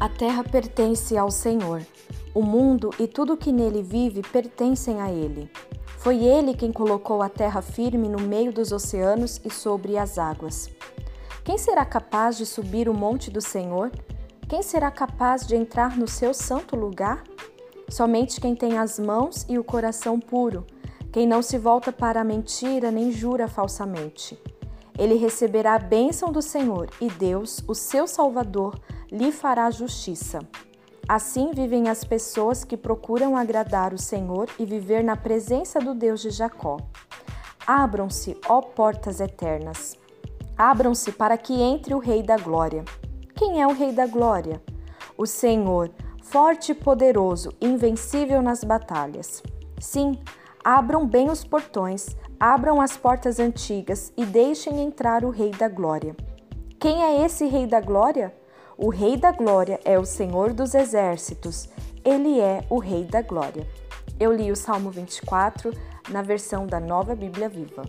A terra pertence ao Senhor. O mundo e tudo que nele vive pertencem a ele. Foi ele quem colocou a terra firme no meio dos oceanos e sobre as águas. Quem será capaz de subir o monte do Senhor? Quem será capaz de entrar no seu santo lugar? Somente quem tem as mãos e o coração puro, quem não se volta para a mentira nem jura falsamente. Ele receberá a bênção do Senhor e Deus, o seu Salvador, lhe fará justiça. Assim vivem as pessoas que procuram agradar o Senhor e viver na presença do Deus de Jacó. Abram-se, ó portas eternas. Abram-se para que entre o Rei da Glória. Quem é o Rei da Glória? O Senhor, forte e poderoso, invencível nas batalhas. Sim, abram bem os portões, abram as portas antigas e deixem entrar o Rei da Glória. Quem é esse Rei da Glória? O Rei da Glória é o Senhor dos Exércitos, ele é o Rei da Glória. Eu li o Salmo 24 na versão da Nova Bíblia Viva.